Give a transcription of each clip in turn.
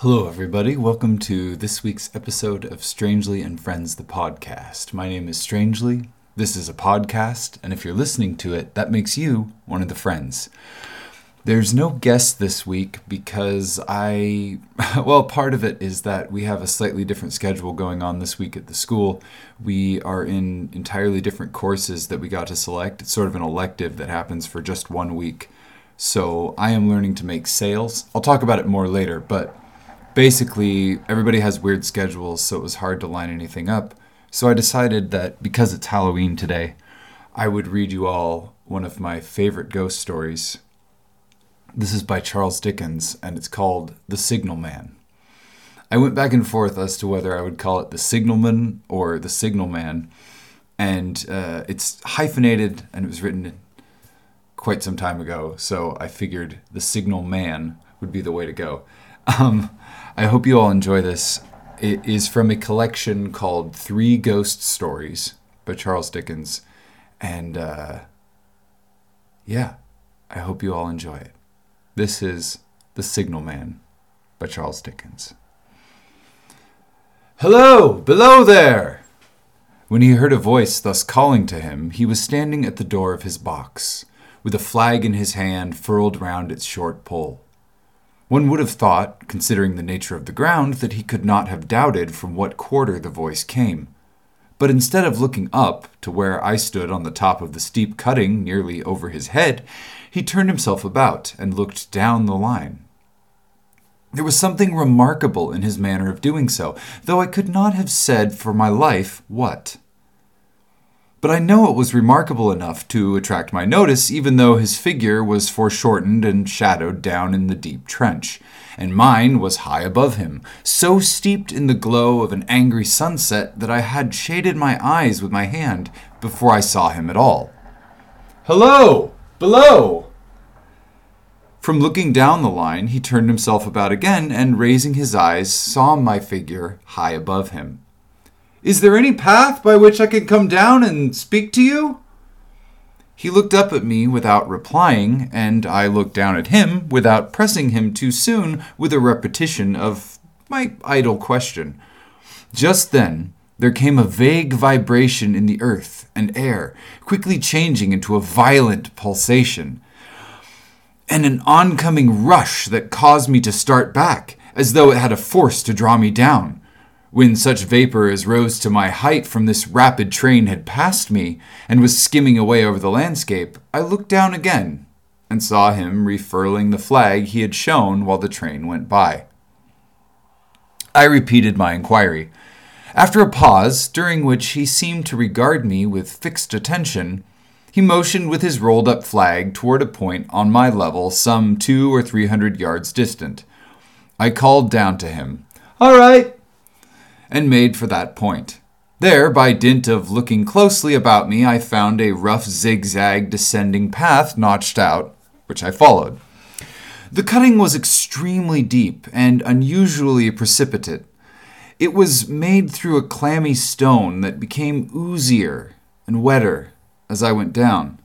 Hello, everybody. Welcome to this week's episode of Strangely and Friends, the podcast. My name is Strangely. This is a podcast, and if you're listening to it, that makes you one of the friends. There's no guest this week because I, well, part of it is that we have a slightly different schedule going on this week at the school. We are in entirely different courses that we got to select. It's sort of an elective that happens for just one week. So I am learning to make sails. I'll talk about it more later, but basically everybody has weird schedules, so it was hard to line anything up. So I decided that because it's Halloween today, I would read you all one of my favorite ghost stories. This is by Charles Dickens, and it's called The Signal Man. I went back and forth as to whether I would call it The Signalman or The Signal Man, and uh, it's hyphenated and it was written quite some time ago, so I figured The Signal Man would be the way to go. Um, I hope you all enjoy this. It is from a collection called Three Ghost Stories by Charles Dickens. And uh, yeah, I hope you all enjoy it. This is The Signalman by Charles Dickens. Hello, below there! When he heard a voice thus calling to him, he was standing at the door of his box, with a flag in his hand furled round its short pole. One would have thought, considering the nature of the ground, that he could not have doubted from what quarter the voice came. But instead of looking up to where I stood on the top of the steep cutting nearly over his head, he turned himself about and looked down the line. There was something remarkable in his manner of doing so, though I could not have said for my life what. But I know it was remarkable enough to attract my notice, even though his figure was foreshortened and shadowed down in the deep trench, and mine was high above him, so steeped in the glow of an angry sunset that I had shaded my eyes with my hand before I saw him at all. Hello! Below! From looking down the line, he turned himself about again and, raising his eyes, saw my figure high above him. Is there any path by which I can come down and speak to you? He looked up at me without replying, and I looked down at him without pressing him too soon with a repetition of my idle question. Just then, there came a vague vibration in the earth and air, quickly changing into a violent pulsation, and an oncoming rush that caused me to start back, as though it had a force to draw me down. When such vapor as rose to my height from this rapid train had passed me and was skimming away over the landscape, I looked down again and saw him refurling the flag he had shown while the train went by. I repeated my inquiry. After a pause, during which he seemed to regard me with fixed attention, he motioned with his rolled up flag toward a point on my level some two or three hundred yards distant. I called down to him, All right, and made for that point. There, by dint of looking closely about me, I found a rough zigzag descending path notched out, which I followed. The cutting was extremely deep and unusually precipitate. It was made through a clammy stone that became oozier and wetter as I went down.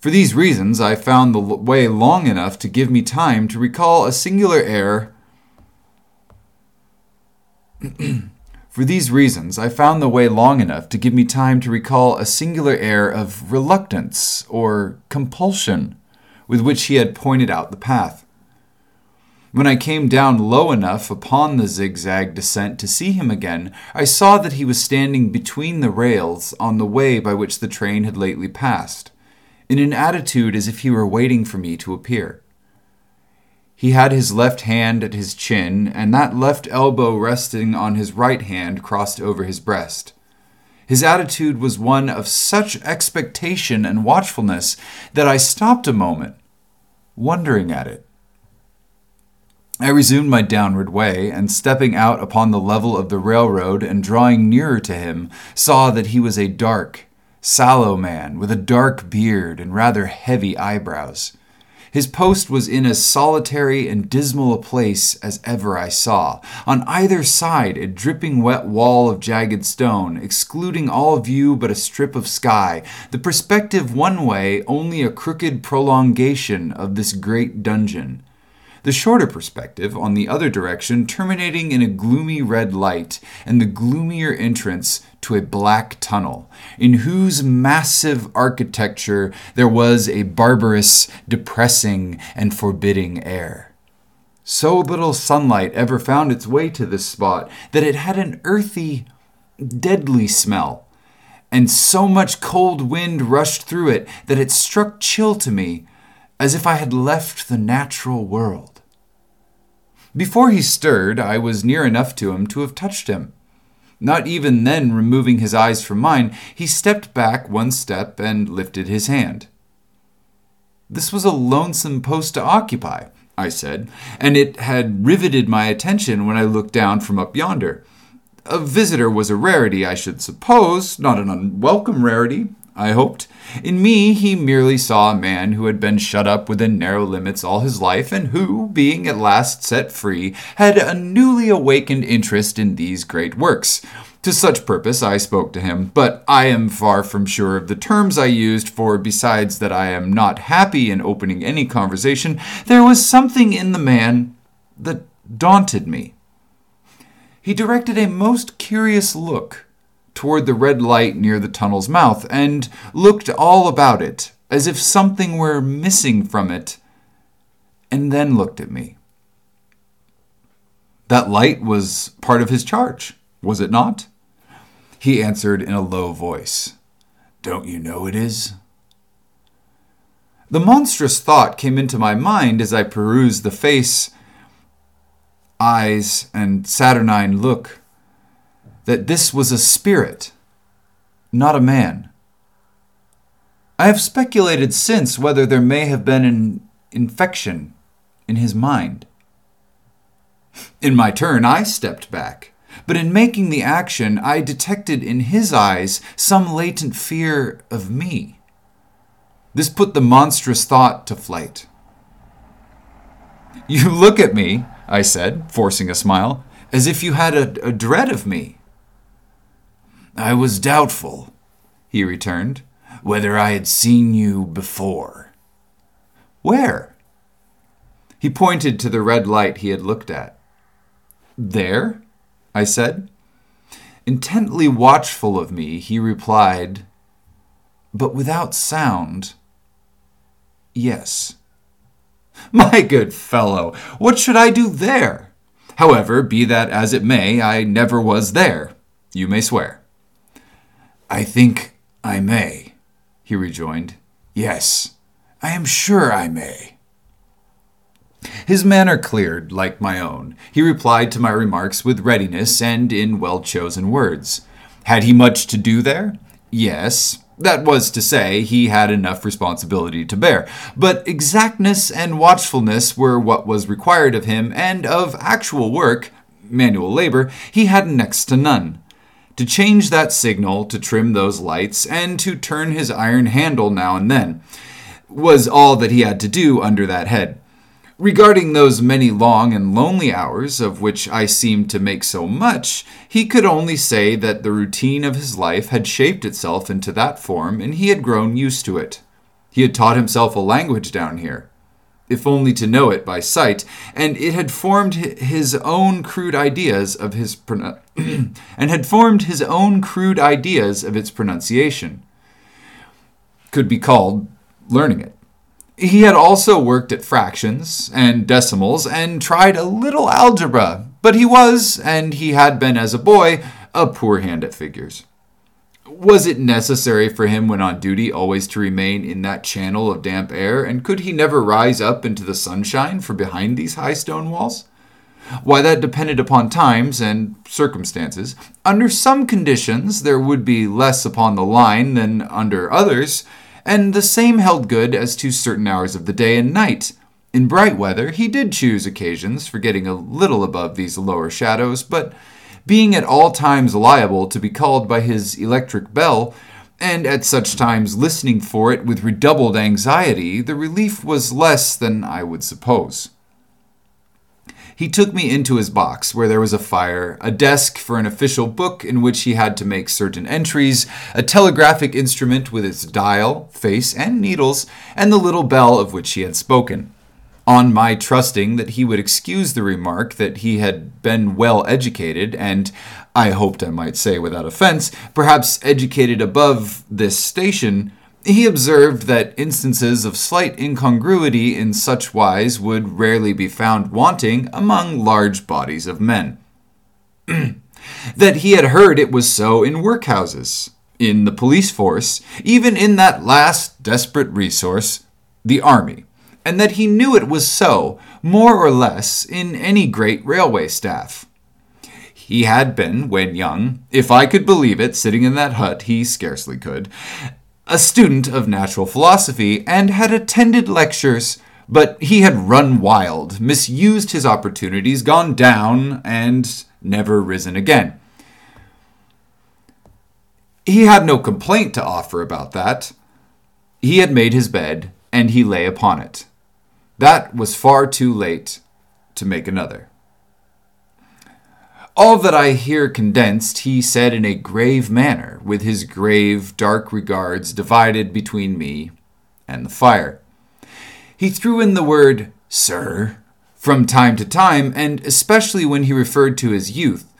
For these reasons, I found the way long enough to give me time to recall a singular air. For these reasons, I found the way long enough to give me time to recall a singular air of reluctance or compulsion with which he had pointed out the path. When I came down low enough upon the zigzag descent to see him again, I saw that he was standing between the rails on the way by which the train had lately passed, in an attitude as if he were waiting for me to appear. He had his left hand at his chin, and that left elbow resting on his right hand crossed over his breast. His attitude was one of such expectation and watchfulness that I stopped a moment, wondering at it. I resumed my downward way, and stepping out upon the level of the railroad and drawing nearer to him, saw that he was a dark, sallow man with a dark beard and rather heavy eyebrows. His post was in as solitary and dismal a place as ever I saw. On either side, a dripping wet wall of jagged stone, excluding all view but a strip of sky, the perspective one way only a crooked prolongation of this great dungeon. The shorter perspective on the other direction terminating in a gloomy red light and the gloomier entrance to a black tunnel, in whose massive architecture there was a barbarous, depressing, and forbidding air. So little sunlight ever found its way to this spot that it had an earthy, deadly smell, and so much cold wind rushed through it that it struck chill to me as if I had left the natural world. Before he stirred, I was near enough to him to have touched him. Not even then removing his eyes from mine, he stepped back one step and lifted his hand. This was a lonesome post to occupy, I said, and it had riveted my attention when I looked down from up yonder. A visitor was a rarity, I should suppose, not an unwelcome rarity, I hoped. In me, he merely saw a man who had been shut up within narrow limits all his life, and who, being at last set free, had a newly awakened interest in these great works. To such purpose I spoke to him, but I am far from sure of the terms I used, for besides that I am not happy in opening any conversation, there was something in the man that daunted me. He directed a most curious look toward the red light near the tunnel's mouth and looked all about it as if something were missing from it, and then looked at me. That light was part of his charge, was it not? He answered in a low voice, Don't you know it is? The monstrous thought came into my mind as I perused the face, eyes, and saturnine look that this was a spirit, not a man. I have speculated since whether there may have been an infection in his mind. In my turn, I stepped back, but in making the action, I detected in his eyes some latent fear of me. This put the monstrous thought to flight. You look at me, I said, forcing a smile, as if you had a, a dread of me. I was doubtful, he returned, whether I had seen you before. Where? He pointed to the red light he had looked at. There? I said. Intently watchful of me, he replied, but without sound, Yes. My good fellow, what should I do there? However, be that as it may, I never was there, you may swear. I think I may, he rejoined. Yes, I am sure I may. His manner cleared, like my own. He replied to my remarks with readiness and in well chosen words. Had he much to do there? Yes. That was to say, he had enough responsibility to bear. But exactness and watchfulness were what was required of him, and of actual work, manual labor, he had next to none to change that signal, to trim those lights, and to turn his iron handle now and then, was all that he had to do under that head. Regarding those many long and lonely hours of which I seemed to make so much, he could only say that the routine of his life had shaped itself into that form and he had grown used to it. He had taught himself a language down here if only to know it by sight, and it had formed his own crude ideas of his and had formed his own crude ideas of its pronunciation. Could be called learning it. He had also worked at fractions and decimals and tried a little algebra, but he was, and he had been as a boy, a poor hand at figures. Was it necessary for him when on duty always to remain in that channel of damp air, and could he never rise up into the sunshine from behind these high stone walls? Why, that depended upon times and circumstances. Under some conditions, there would be less upon the line than under others, and the same held good as to certain hours of the day and night. In bright weather, he did choose occasions for getting a little above these lower shadows, but being at all times liable to be called by his electric bell, and at such times listening for it with redoubled anxiety, the relief was less than I would suppose. He took me into his box, where there was a fire, a desk for an official book in which he had to make certain entries, a telegraphic instrument with its dial, face, and needles, and the little bell of which he had spoken. On my trusting that he would excuse the remark that he had been well educated, and I hoped I might say without offense, perhaps educated above this station, he observed that instances of slight incongruity in such wise would rarely be found wanting among large bodies of men. that he had heard it was so in workhouses, in the police force, even in that last desperate resource, the army and that he knew it was so, more or less, in any great railway staff. He had been, when young, if I could believe it, sitting in that hut, he scarcely could, a student of natural philosophy, and had attended lectures, but he had run wild, misused his opportunities, gone down, and never risen again. He had no complaint to offer about that. He had made his bed, and he lay upon it. That was far too late to make another. All that I hear condensed, he said in a grave manner, with his grave, dark regards divided between me and the fire. He threw in the word, sir, from time to time, and especially when he referred to his youth,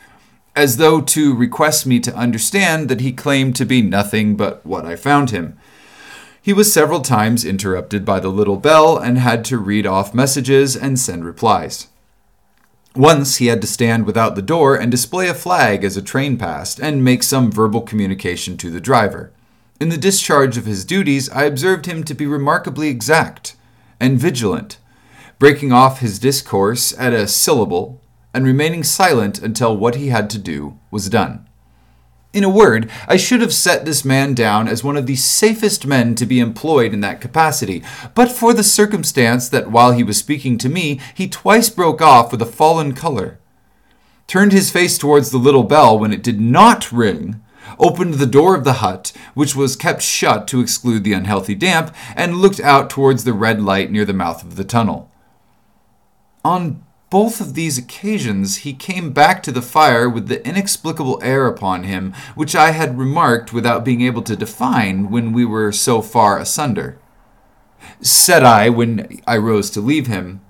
as though to request me to understand that he claimed to be nothing but what I found him he was several times interrupted by the little bell and had to read off messages and send replies. Once he had to stand without the door and display a flag as a train passed and make some verbal communication to the driver. In the discharge of his duties, I observed him to be remarkably exact and vigilant, breaking off his discourse at a syllable and remaining silent until what he had to do was done. In a word, I should have set this man down as one of the safest men to be employed in that capacity, but for the circumstance that while he was speaking to me, he twice broke off with a fallen color, turned his face towards the little bell when it did not ring, opened the door of the hut, which was kept shut to exclude the unhealthy damp, and looked out towards the red light near the mouth of the tunnel. On both of these occasions he came back to the fire with the inexplicable air upon him which I had remarked without being able to define when we were so far asunder. Said I, when I rose to leave him,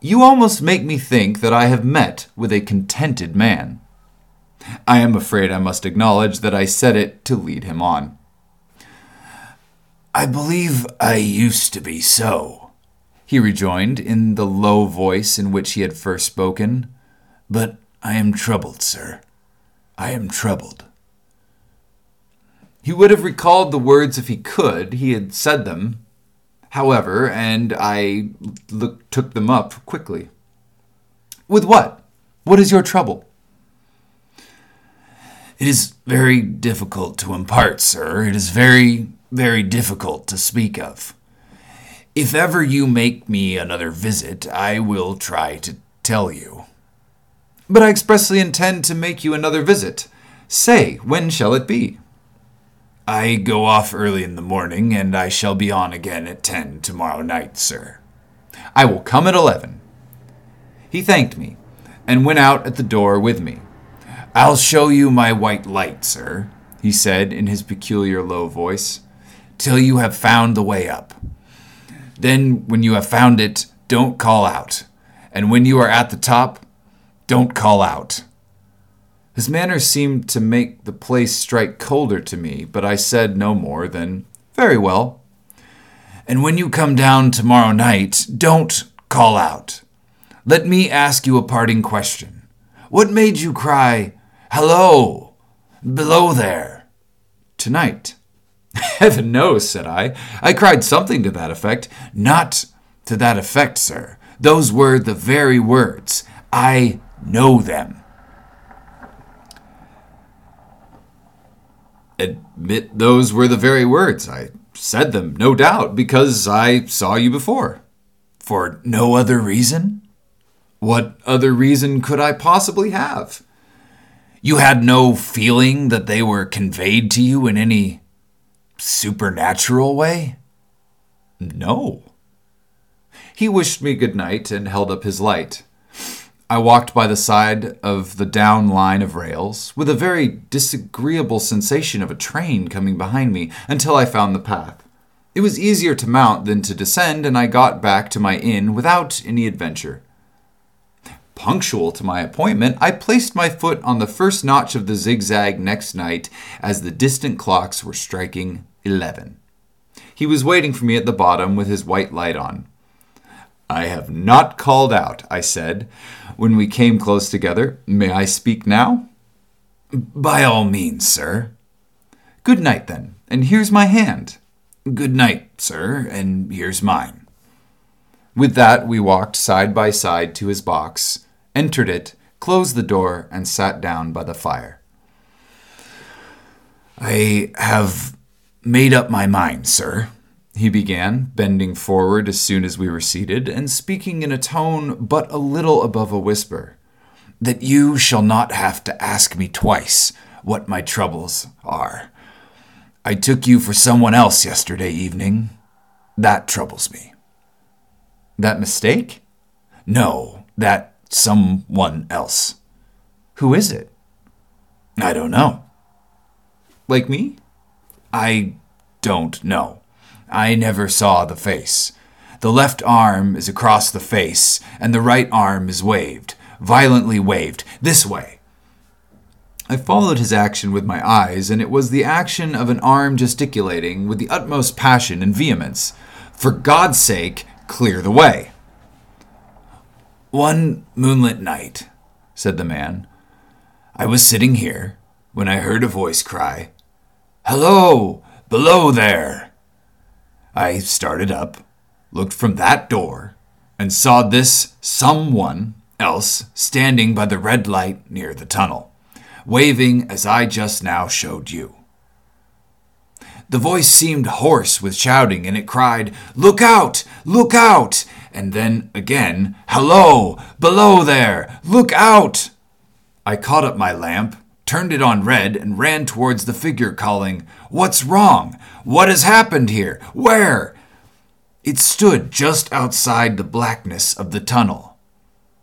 You almost make me think that I have met with a contented man. I am afraid I must acknowledge that I said it to lead him on. I believe I used to be so, he rejoined in the low voice in which he had first spoken. But I am troubled, sir. I am troubled. He would have recalled the words if he could. He had said them, however, and I look, took them up quickly. With what? What is your trouble? It is very difficult to impart, sir. It is very, very difficult to speak of. If ever you make me another visit, I will try to tell you. But I expressly intend to make you another visit. Say, when shall it be? I go off early in the morning, and I shall be on again at ten tomorrow night, sir. I will come at eleven. He thanked me, and went out at the door with me. I'll show you my white light, sir, he said in his peculiar low voice, till you have found the way up. Then, when you have found it, don't call out. And when you are at the top, don't call out. His manner seemed to make the place strike colder to me, but I said no more than, Very well. And when you come down tomorrow night, don't call out. Let me ask you a parting question. What made you cry, Hello, below there, tonight? Heaven knows, said I. I cried something to that effect. Not to that effect, sir. Those were the very words. I know them. Admit those were the very words. I said them, no doubt, because I saw you before. For no other reason? What other reason could I possibly have? You had no feeling that they were conveyed to you in any supernatural way? No. He wished me good night and held up his light. I walked by the side of the down line of rails with a very disagreeable sensation of a train coming behind me until I found the path. It was easier to mount than to descend, and I got back to my inn without any adventure. Punctual to my appointment, I placed my foot on the first notch of the zigzag next night as the distant clocks were striking eleven. He was waiting for me at the bottom with his white light on. I have not called out, I said, when we came close together. May I speak now? By all means, sir. Good night, then, and here's my hand. Good night, sir, and here's mine. With that, we walked side by side to his box, entered it, closed the door, and sat down by the fire. I have made up my mind, sir, he began, bending forward as soon as we were seated, and speaking in a tone but a little above a whisper, that you shall not have to ask me twice what my troubles are. I took you for someone else yesterday evening. That troubles me. That mistake? No, that someone else. Who is it? I don't know. Like me? I don't know. I never saw the face. The left arm is across the face, and the right arm is waved, violently waved, this way. I followed his action with my eyes, and it was the action of an arm gesticulating with the utmost passion and vehemence. For God's sake, clear the way. One moonlit night, said the man, I was sitting here when I heard a voice cry, Hello, below there! I started up, looked from that door, and saw this someone else standing by the red light near the tunnel, waving as I just now showed you. The voice seemed hoarse with shouting, and it cried, Look out! Look out! And then again, Hello! Below there! Look out! I caught up my lamp, turned it on red, and ran towards the figure, calling, What's wrong? What has happened here? Where? It stood just outside the blackness of the tunnel.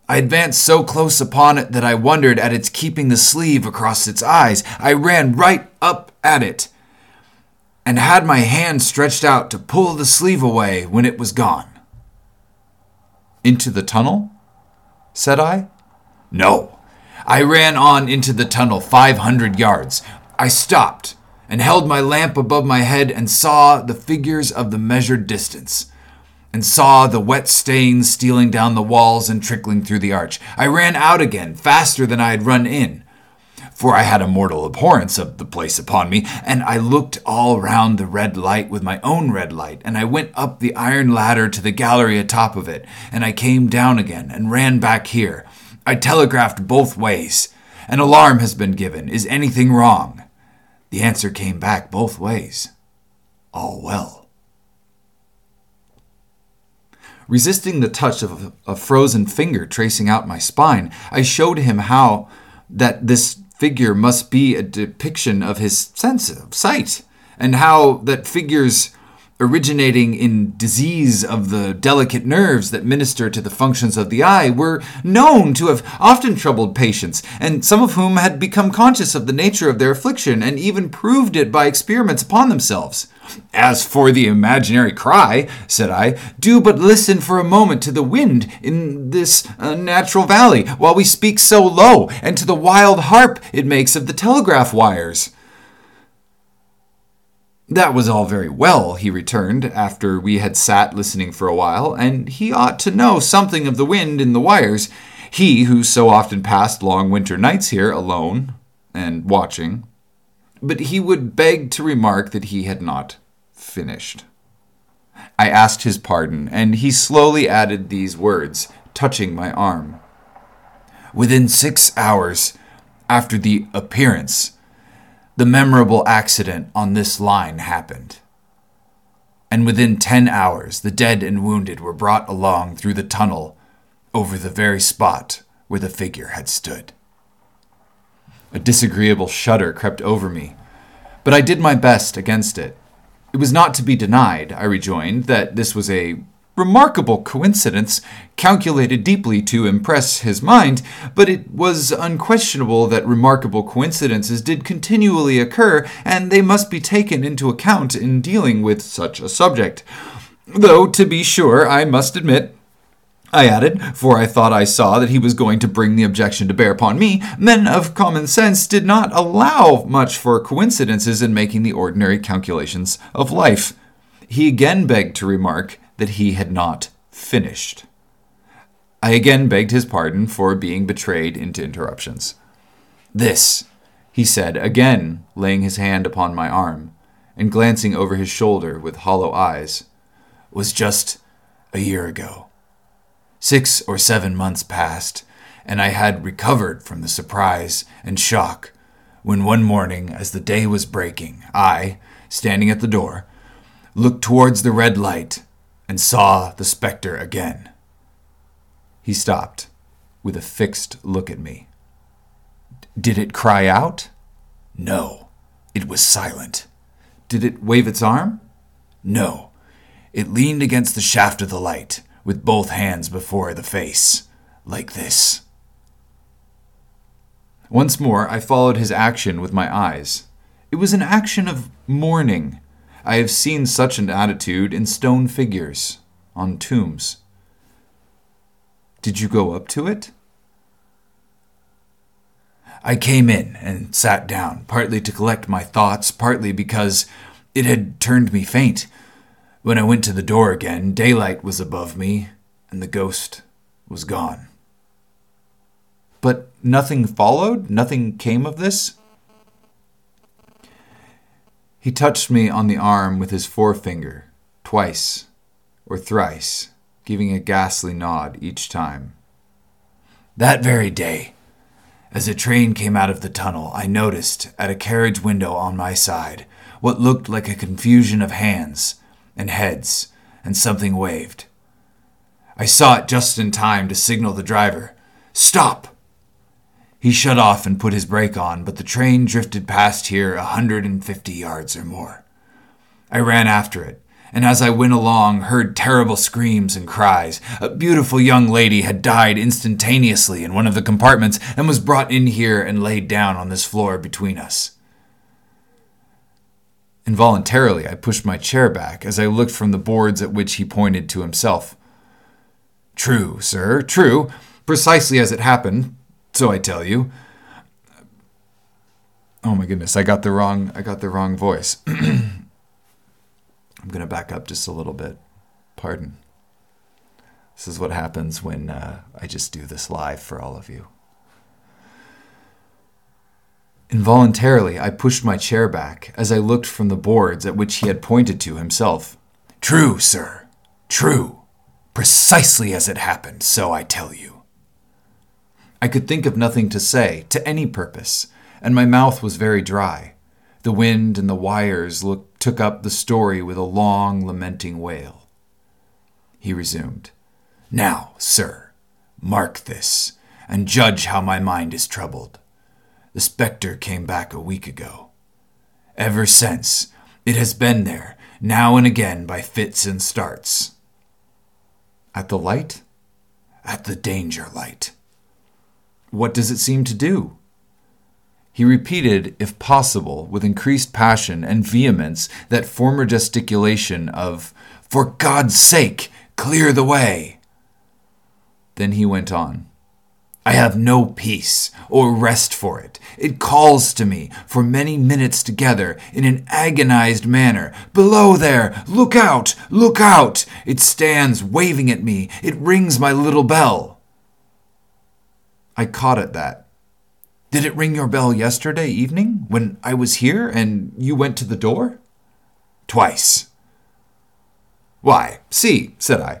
I advanced so close upon it that I wondered at its keeping the sleeve across its eyes. I ran right up at it and had my hand stretched out to pull the sleeve away when it was gone. Into the tunnel? said I. No. I ran on into the tunnel 500 yards. I stopped and held my lamp above my head and saw the figures of the measured distance and saw the wet stains stealing down the walls and trickling through the arch. I ran out again faster than I had run in for I had a mortal abhorrence of the place upon me, and I looked all round the red light with my own red light, and I went up the iron ladder to the gallery atop of it, and I came down again and ran back here. I telegraphed both ways. An alarm has been given. Is anything wrong? The answer came back both ways. All well. Resisting the touch of a frozen finger tracing out my spine, I showed him how that this figure must be a depiction of his sense of sight, and how that figures originating in disease of the delicate nerves that minister to the functions of the eye were known to have often troubled patients, and some of whom had become conscious of the nature of their affliction and even proved it by experiments upon themselves. As for the imaginary cry, said I, do but listen for a moment to the wind in this uh, natural valley, while we speak so low, and to the wild harp it makes of the telegraph wires. That was all very well, he returned, after we had sat listening for a while, and he ought to know something of the wind in the wires, he who so often passed long winter nights here alone and watching. But he would beg to remark that he had not finished. I asked his pardon, and he slowly added these words, touching my arm. Within six hours after the appearance the memorable accident on this line happened. And within 10 hours, the dead and wounded were brought along through the tunnel over the very spot where the figure had stood. A disagreeable shudder crept over me, but I did my best against it. It was not to be denied, I rejoined, that this was a remarkable coincidence, calculated deeply to impress his mind, but it was unquestionable that remarkable coincidences did continually occur, and they must be taken into account in dealing with such a subject. Though, to be sure, I must admit, I added, for I thought I saw that he was going to bring the objection to bear upon me, men of common sense did not allow much for coincidences in making the ordinary calculations of life. He again begged to remark that he had not finished. I again begged his pardon for being betrayed into interruptions. This, he said, again laying his hand upon my arm and glancing over his shoulder with hollow eyes, was just a year ago. Six or seven months passed, and I had recovered from the surprise and shock when one morning, as the day was breaking, I, standing at the door, looked towards the red light and saw the spectre again. He stopped with a fixed look at me. Did it cry out? No, it was silent. Did it wave its arm? No, it leaned against the shaft of the light with both hands before the face, like this. Once more, I followed his action with my eyes. It was an action of mourning I have seen such an attitude in stone figures on tombs. Did you go up to it? I came in and sat down, partly to collect my thoughts, partly because it had turned me faint. When I went to the door again, daylight was above me, and the ghost was gone. But nothing followed? Nothing came of this? He touched me on the arm with his forefinger, twice or thrice, giving a ghastly nod each time. That very day, as a train came out of the tunnel, I noticed at a carriage window on my side what looked like a confusion of hands and heads, and something waved. I saw it just in time to signal the driver, Stop! He shut off and put his brake on, but the train drifted past here a hundred and fifty yards or more. I ran after it, and as I went along, heard terrible screams and cries. A beautiful young lady had died instantaneously in one of the compartments and was brought in here and laid down on this floor between us. Involuntarily, I pushed my chair back as I looked from the boards at which he pointed to himself. True, sir, true. Precisely as it happened, so I tell you. Oh my goodness, I got the wrong I got the wrong voice. I'm going to back up just a little bit. Pardon. This is what happens when uh, I just do this live for all of you. Involuntarily, I pushed my chair back as I looked from the boards at which he had pointed to himself. True, sir. True. Precisely as it happened, so I tell you. I could think of nothing to say, to any purpose, and my mouth was very dry. The wind and the wires look, took up the story with a long, lamenting wail. He resumed, Now, sir, mark this, and judge how my mind is troubled. The spectre came back a week ago. Ever since, it has been there, now and again by fits and starts. At the light? At the danger light. What does it seem to do? He repeated, if possible, with increased passion and vehemence, that former gesticulation of, For God's sake, clear the way! Then he went on. I have no peace or rest for it. It calls to me for many minutes together in an agonized manner. Below there! Look out! Look out! It stands waving at me. It rings my little bell. I caught at that. Did it ring your bell yesterday evening when I was here and you went to the door? Twice. Why, see, said I,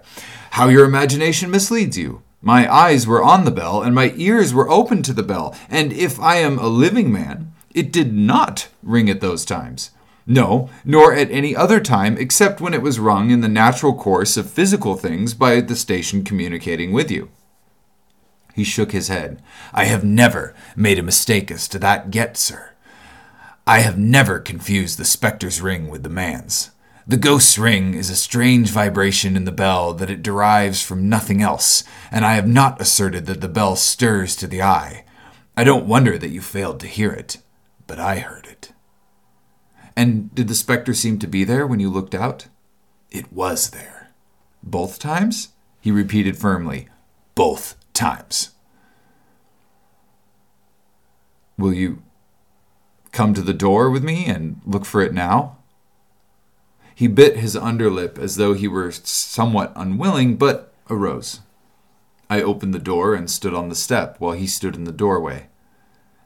how your imagination misleads you. My eyes were on the bell, and my ears were open to the bell, and if I am a living man, it did not ring at those times. No, nor at any other time except when it was rung in the natural course of physical things by the station communicating with you. He shook his head. I have never made a mistake as to that yet, sir. I have never confused the spectre's ring with the man's. The ghost's ring is a strange vibration in the bell that it derives from nothing else, and I have not asserted that the bell stirs to the eye. I don't wonder that you failed to hear it, but I heard it. And did the specter seem to be there when you looked out? It was there. Both times? He repeated firmly. Both times. Will you come to the door with me and look for it now? He bit his underlip as though he were somewhat unwilling, but arose. I opened the door and stood on the step while he stood in the doorway.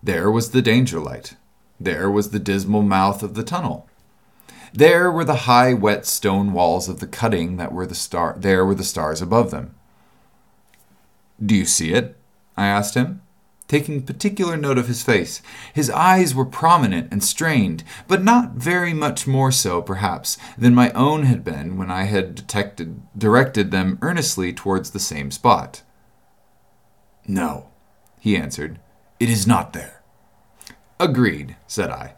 There was the danger light. There was the dismal mouth of the tunnel. There were the high, wet stone walls of the cutting that were the star. There were the stars above them. Do you see it? I asked him, taking particular note of his face. His eyes were prominent and strained, but not very much more so, perhaps, than my own had been when I had detected, directed them earnestly towards the same spot. No, he answered. It is not there. Agreed, said I.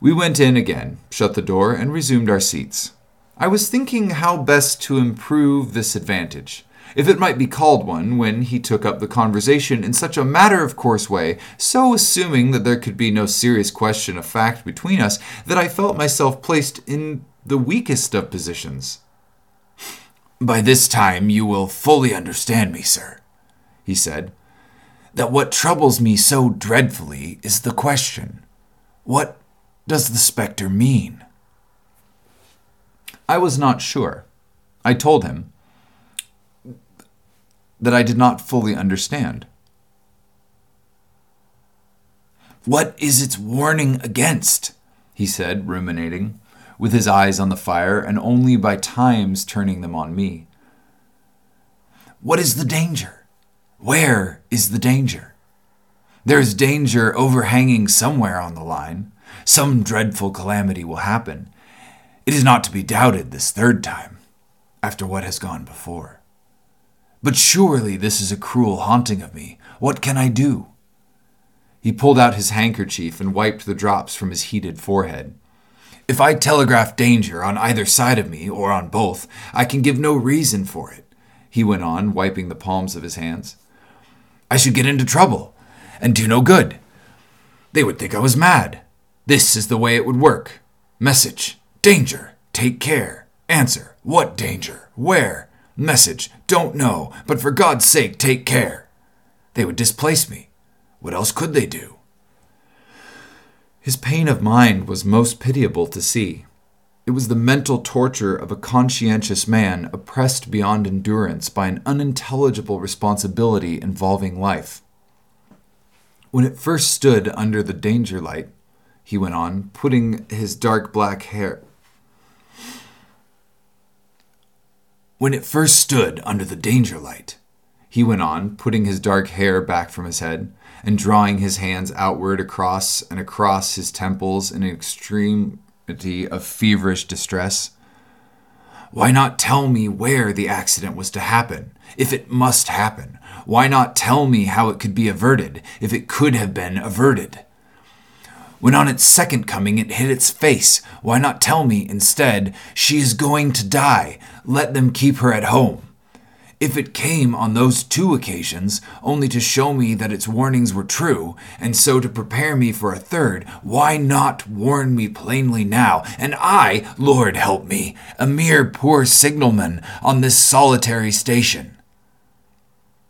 We went in again, shut the door, and resumed our seats. I was thinking how best to improve this advantage, if it might be called one, when he took up the conversation in such a matter of course way, so assuming that there could be no serious question of fact between us, that I felt myself placed in the weakest of positions. By this time you will fully understand me, sir, he said, that what troubles me so dreadfully is the question what does the spectre mean? I was not sure. I told him that I did not fully understand. What is its warning against? he said, ruminating, with his eyes on the fire and only by times turning them on me. What is the danger? Where is the danger? There is danger overhanging somewhere on the line. Some dreadful calamity will happen. It is not to be doubted this third time, after what has gone before. But surely this is a cruel haunting of me. What can I do? He pulled out his handkerchief and wiped the drops from his heated forehead. If I telegraph danger on either side of me, or on both, I can give no reason for it, he went on, wiping the palms of his hands. I should get into trouble and do no good. They would think I was mad. This is the way it would work. Message. Danger. Take care. Answer. What danger? Where? Message. Don't know, but for God's sake, take care. They would displace me. What else could they do? His pain of mind was most pitiable to see. It was the mental torture of a conscientious man oppressed beyond endurance by an unintelligible responsibility involving life. When it first stood under the danger light, he went on, putting his dark black hair. When it first stood under the danger light, he went on, putting his dark hair back from his head and drawing his hands outward across and across his temples in an extremity of feverish distress. Why not tell me where the accident was to happen, if it must happen? Why not tell me how it could be averted, if it could have been averted? When on its second coming it hit its face, why not tell me instead, she is going to die, let them keep her at home? If it came on those two occasions only to show me that its warnings were true, and so to prepare me for a third, why not warn me plainly now? And I, Lord help me, a mere poor signalman on this solitary station.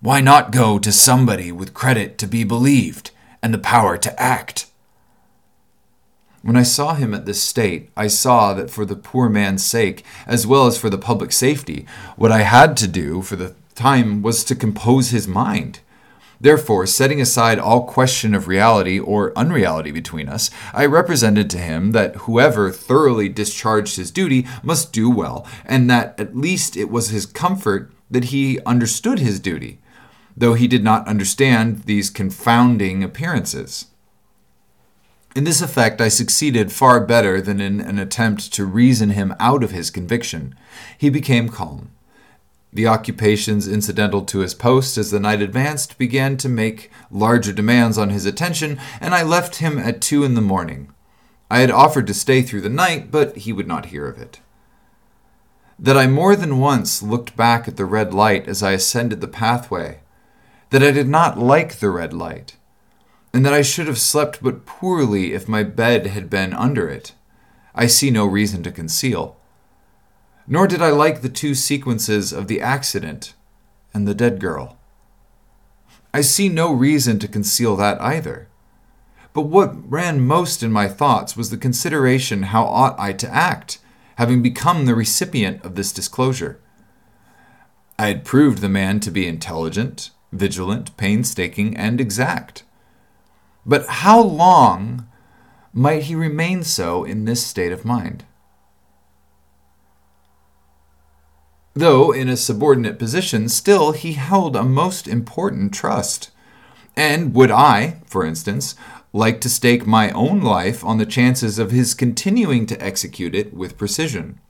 Why not go to somebody with credit to be believed and the power to act? When I saw him at this state, I saw that for the poor man's sake, as well as for the public safety, what I had to do for the time was to compose his mind. Therefore, setting aside all question of reality or unreality between us, I represented to him that whoever thoroughly discharged his duty must do well, and that at least it was his comfort that he understood his duty, though he did not understand these confounding appearances. In this effect, I succeeded far better than in an attempt to reason him out of his conviction. He became calm. The occupations incidental to his post as the night advanced began to make larger demands on his attention, and I left him at two in the morning. I had offered to stay through the night, but he would not hear of it. That I more than once looked back at the red light as I ascended the pathway, that I did not like the red light, and that I should have slept but poorly if my bed had been under it, I see no reason to conceal. Nor did I like the two sequences of the accident and the dead girl. I see no reason to conceal that either. But what ran most in my thoughts was the consideration how ought I to act, having become the recipient of this disclosure. I had proved the man to be intelligent, vigilant, painstaking, and exact. But how long might he remain so in this state of mind? Though in a subordinate position, still he held a most important trust. And would I, for instance, like to stake my own life on the chances of his continuing to execute it with precision?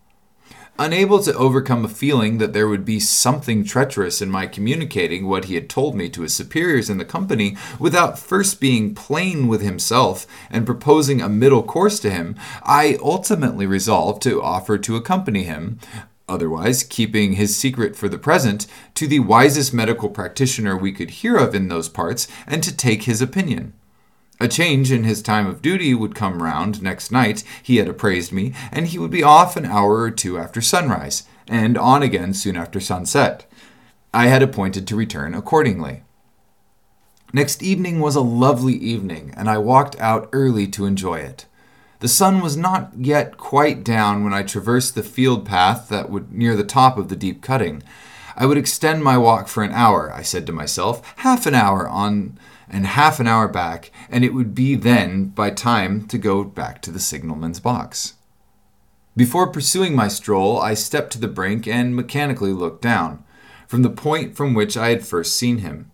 Unable to overcome a feeling that there would be something treacherous in my communicating what he had told me to his superiors in the company without first being plain with himself and proposing a middle course to him, I ultimately resolved to offer to accompany him, otherwise keeping his secret for the present, to the wisest medical practitioner we could hear of in those parts and to take his opinion. A change in his time of duty would come round next night, he had appraised me, and he would be off an hour or two after sunrise, and on again soon after sunset. I had appointed to return accordingly. Next evening was a lovely evening, and I walked out early to enjoy it. The sun was not yet quite down when I traversed the field path that would near the top of the deep cutting. I would extend my walk for an hour, I said to myself, half an hour on and half an hour back, and it would be then by time to go back to the signalman's box. Before pursuing my stroll, I stepped to the brink and mechanically looked down, from the point from which I had first seen him.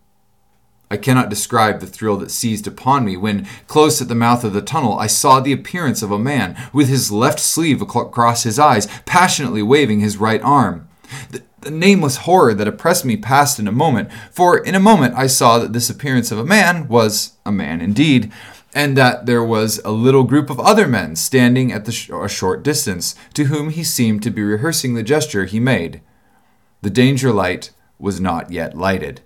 I cannot describe the thrill that seized upon me when, close at the mouth of the tunnel, I saw the appearance of a man, with his left sleeve across his eyes, passionately waving his right arm. The, the nameless horror that oppressed me passed in a moment, for in a moment I saw that this appearance of a man was a man indeed, and that there was a little group of other men standing at sh- a short distance, to whom he seemed to be rehearsing the gesture he made. The danger light was not yet lighted.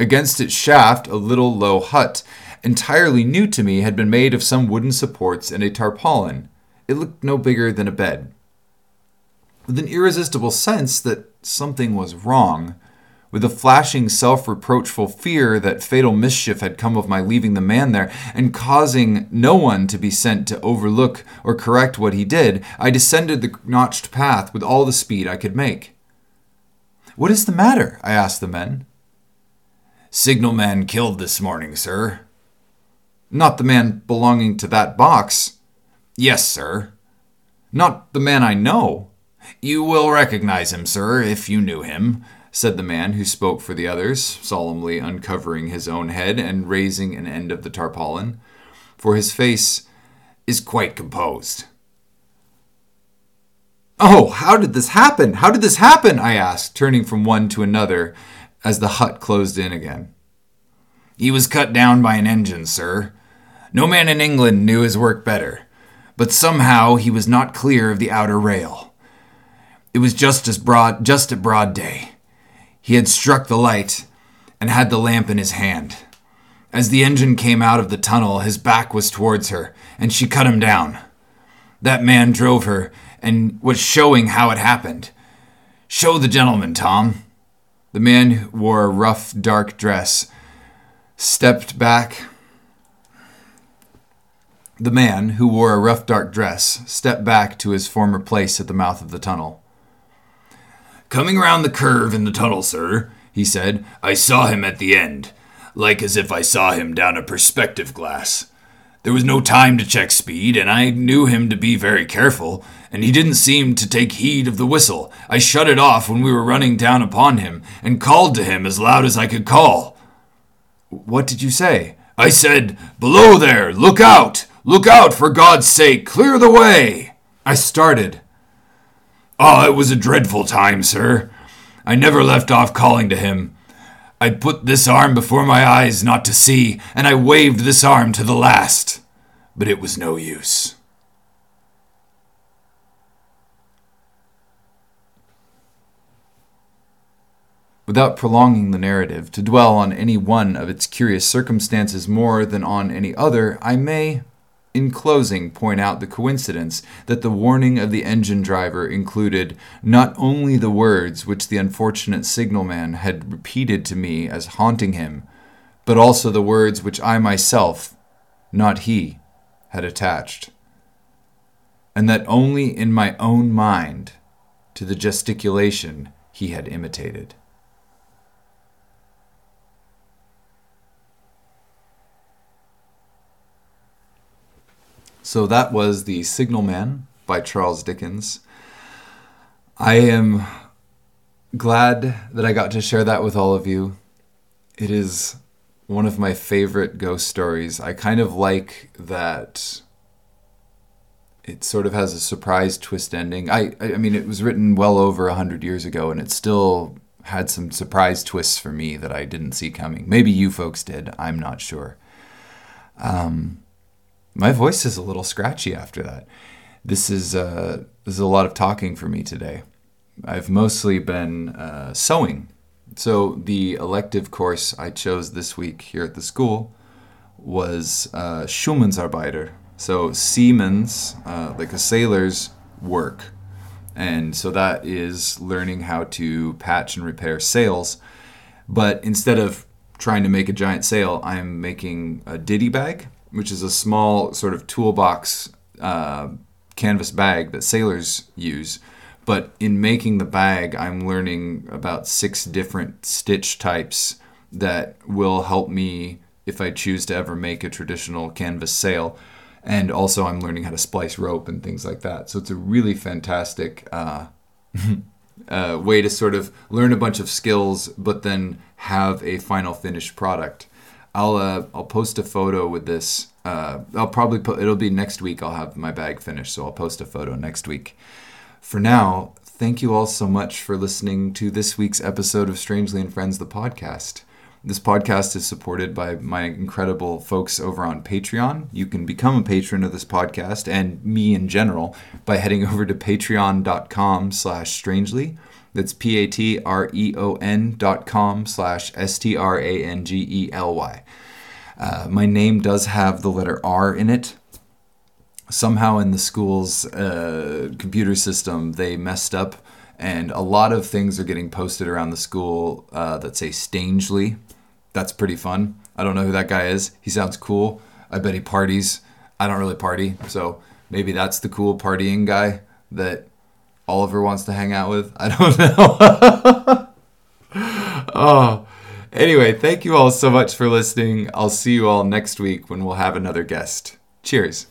Against its shaft, a little low hut, entirely new to me, had been made of some wooden supports and a tarpaulin. It looked no bigger than a bed with an irresistible sense that something was wrong, with a flashing self reproachful fear that fatal mischief had come of my leaving the man there and causing no one to be sent to overlook or correct what he did, I descended the notched path with all the speed I could make. What is the matter? I asked the men. Signalman killed this morning, sir. Not the man belonging to that box. Yes, sir. Not the man I know. You will recognize him, sir, if you knew him, said the man who spoke for the others, solemnly uncovering his own head and raising an end of the tarpaulin, for his face is quite composed. Oh, how did this happen? How did this happen? I asked, turning from one to another as the hut closed in again. He was cut down by an engine, sir. No man in England knew his work better, but somehow he was not clear of the outer rail. It was just as broad just at broad day. He had struck the light and had the lamp in his hand. As the engine came out of the tunnel, his back was towards her, and she cut him down. That man drove her and was showing how it happened. Show the gentleman, Tom. The man wore a rough, dark dress, stepped back. The man, who wore a rough, dark dress, stepped back to his former place at the mouth of the tunnel. Coming round the curve in the tunnel, sir, he said, I saw him at the end, like as if I saw him down a perspective glass. There was no time to check speed, and I knew him to be very careful, and he didn't seem to take heed of the whistle. I shut it off when we were running down upon him, and called to him as loud as I could call. What did you say? I said, Below there! Look out! Look out, for God's sake! Clear the way! I started. Ah, oh, it was a dreadful time, sir. I never left off calling to him. I put this arm before my eyes not to see, and I waved this arm to the last. But it was no use. Without prolonging the narrative to dwell on any one of its curious circumstances more than on any other, I may, in closing, point out the coincidence that the warning of the engine driver included not only the words which the unfortunate signalman had repeated to me as haunting him, but also the words which I myself, not he, had attached. And that only in my own mind to the gesticulation he had imitated. So that was The Signalman by Charles Dickens. I am glad that I got to share that with all of you. It is one of my favorite ghost stories. I kind of like that it sort of has a surprise twist ending. I I mean it was written well over a hundred years ago and it still had some surprise twists for me that I didn't see coming. Maybe you folks did. I'm not sure. Um, my voice is a little scratchy after that. This is uh, this is a lot of talking for me today. I've mostly been uh, sewing. So the elective course I chose this week here at the school was uh, Schumannsarbeiter. So seamen's, uh, like a sailor's work. And so that is learning how to patch and repair sails. But instead of trying to make a giant sail, I'm making a ditty bag which is a small sort of toolbox uh, canvas bag that sailors use. But in making the bag, I'm learning about six different stitch types that will help me if I choose to ever make a traditional canvas sail. And also, I'm learning how to splice rope and things like that. So it's a really fantastic uh, uh, way to sort of learn a bunch of skills, but then have a final finished product. I'll uh, I'll post a photo with this. Uh, I'll probably put it'll be next week. I'll have my bag finished, so I'll post a photo next week. For now, thank you all so much for listening to this week's episode of Strangely and Friends, the podcast. This podcast is supported by my incredible folks over on Patreon. You can become a patron of this podcast and me in general by heading over to patreon.com slash strangely. That's P-A-T-R-E-O-N dot com slash S-T-R-A-N-G-E-L-Y. Uh, my name does have the letter R in it. Somehow in the school's uh, computer system, they messed up, and a lot of things are getting posted around the school uh, that say Stangely. That's pretty fun. I don't know who that guy is. He sounds cool. I bet he parties. I don't really party, so maybe that's the cool partying guy that Oliver wants to hang out with. I don't know. oh, anyway, thank you all so much for listening. I'll see you all next week when we'll have another guest. Cheers.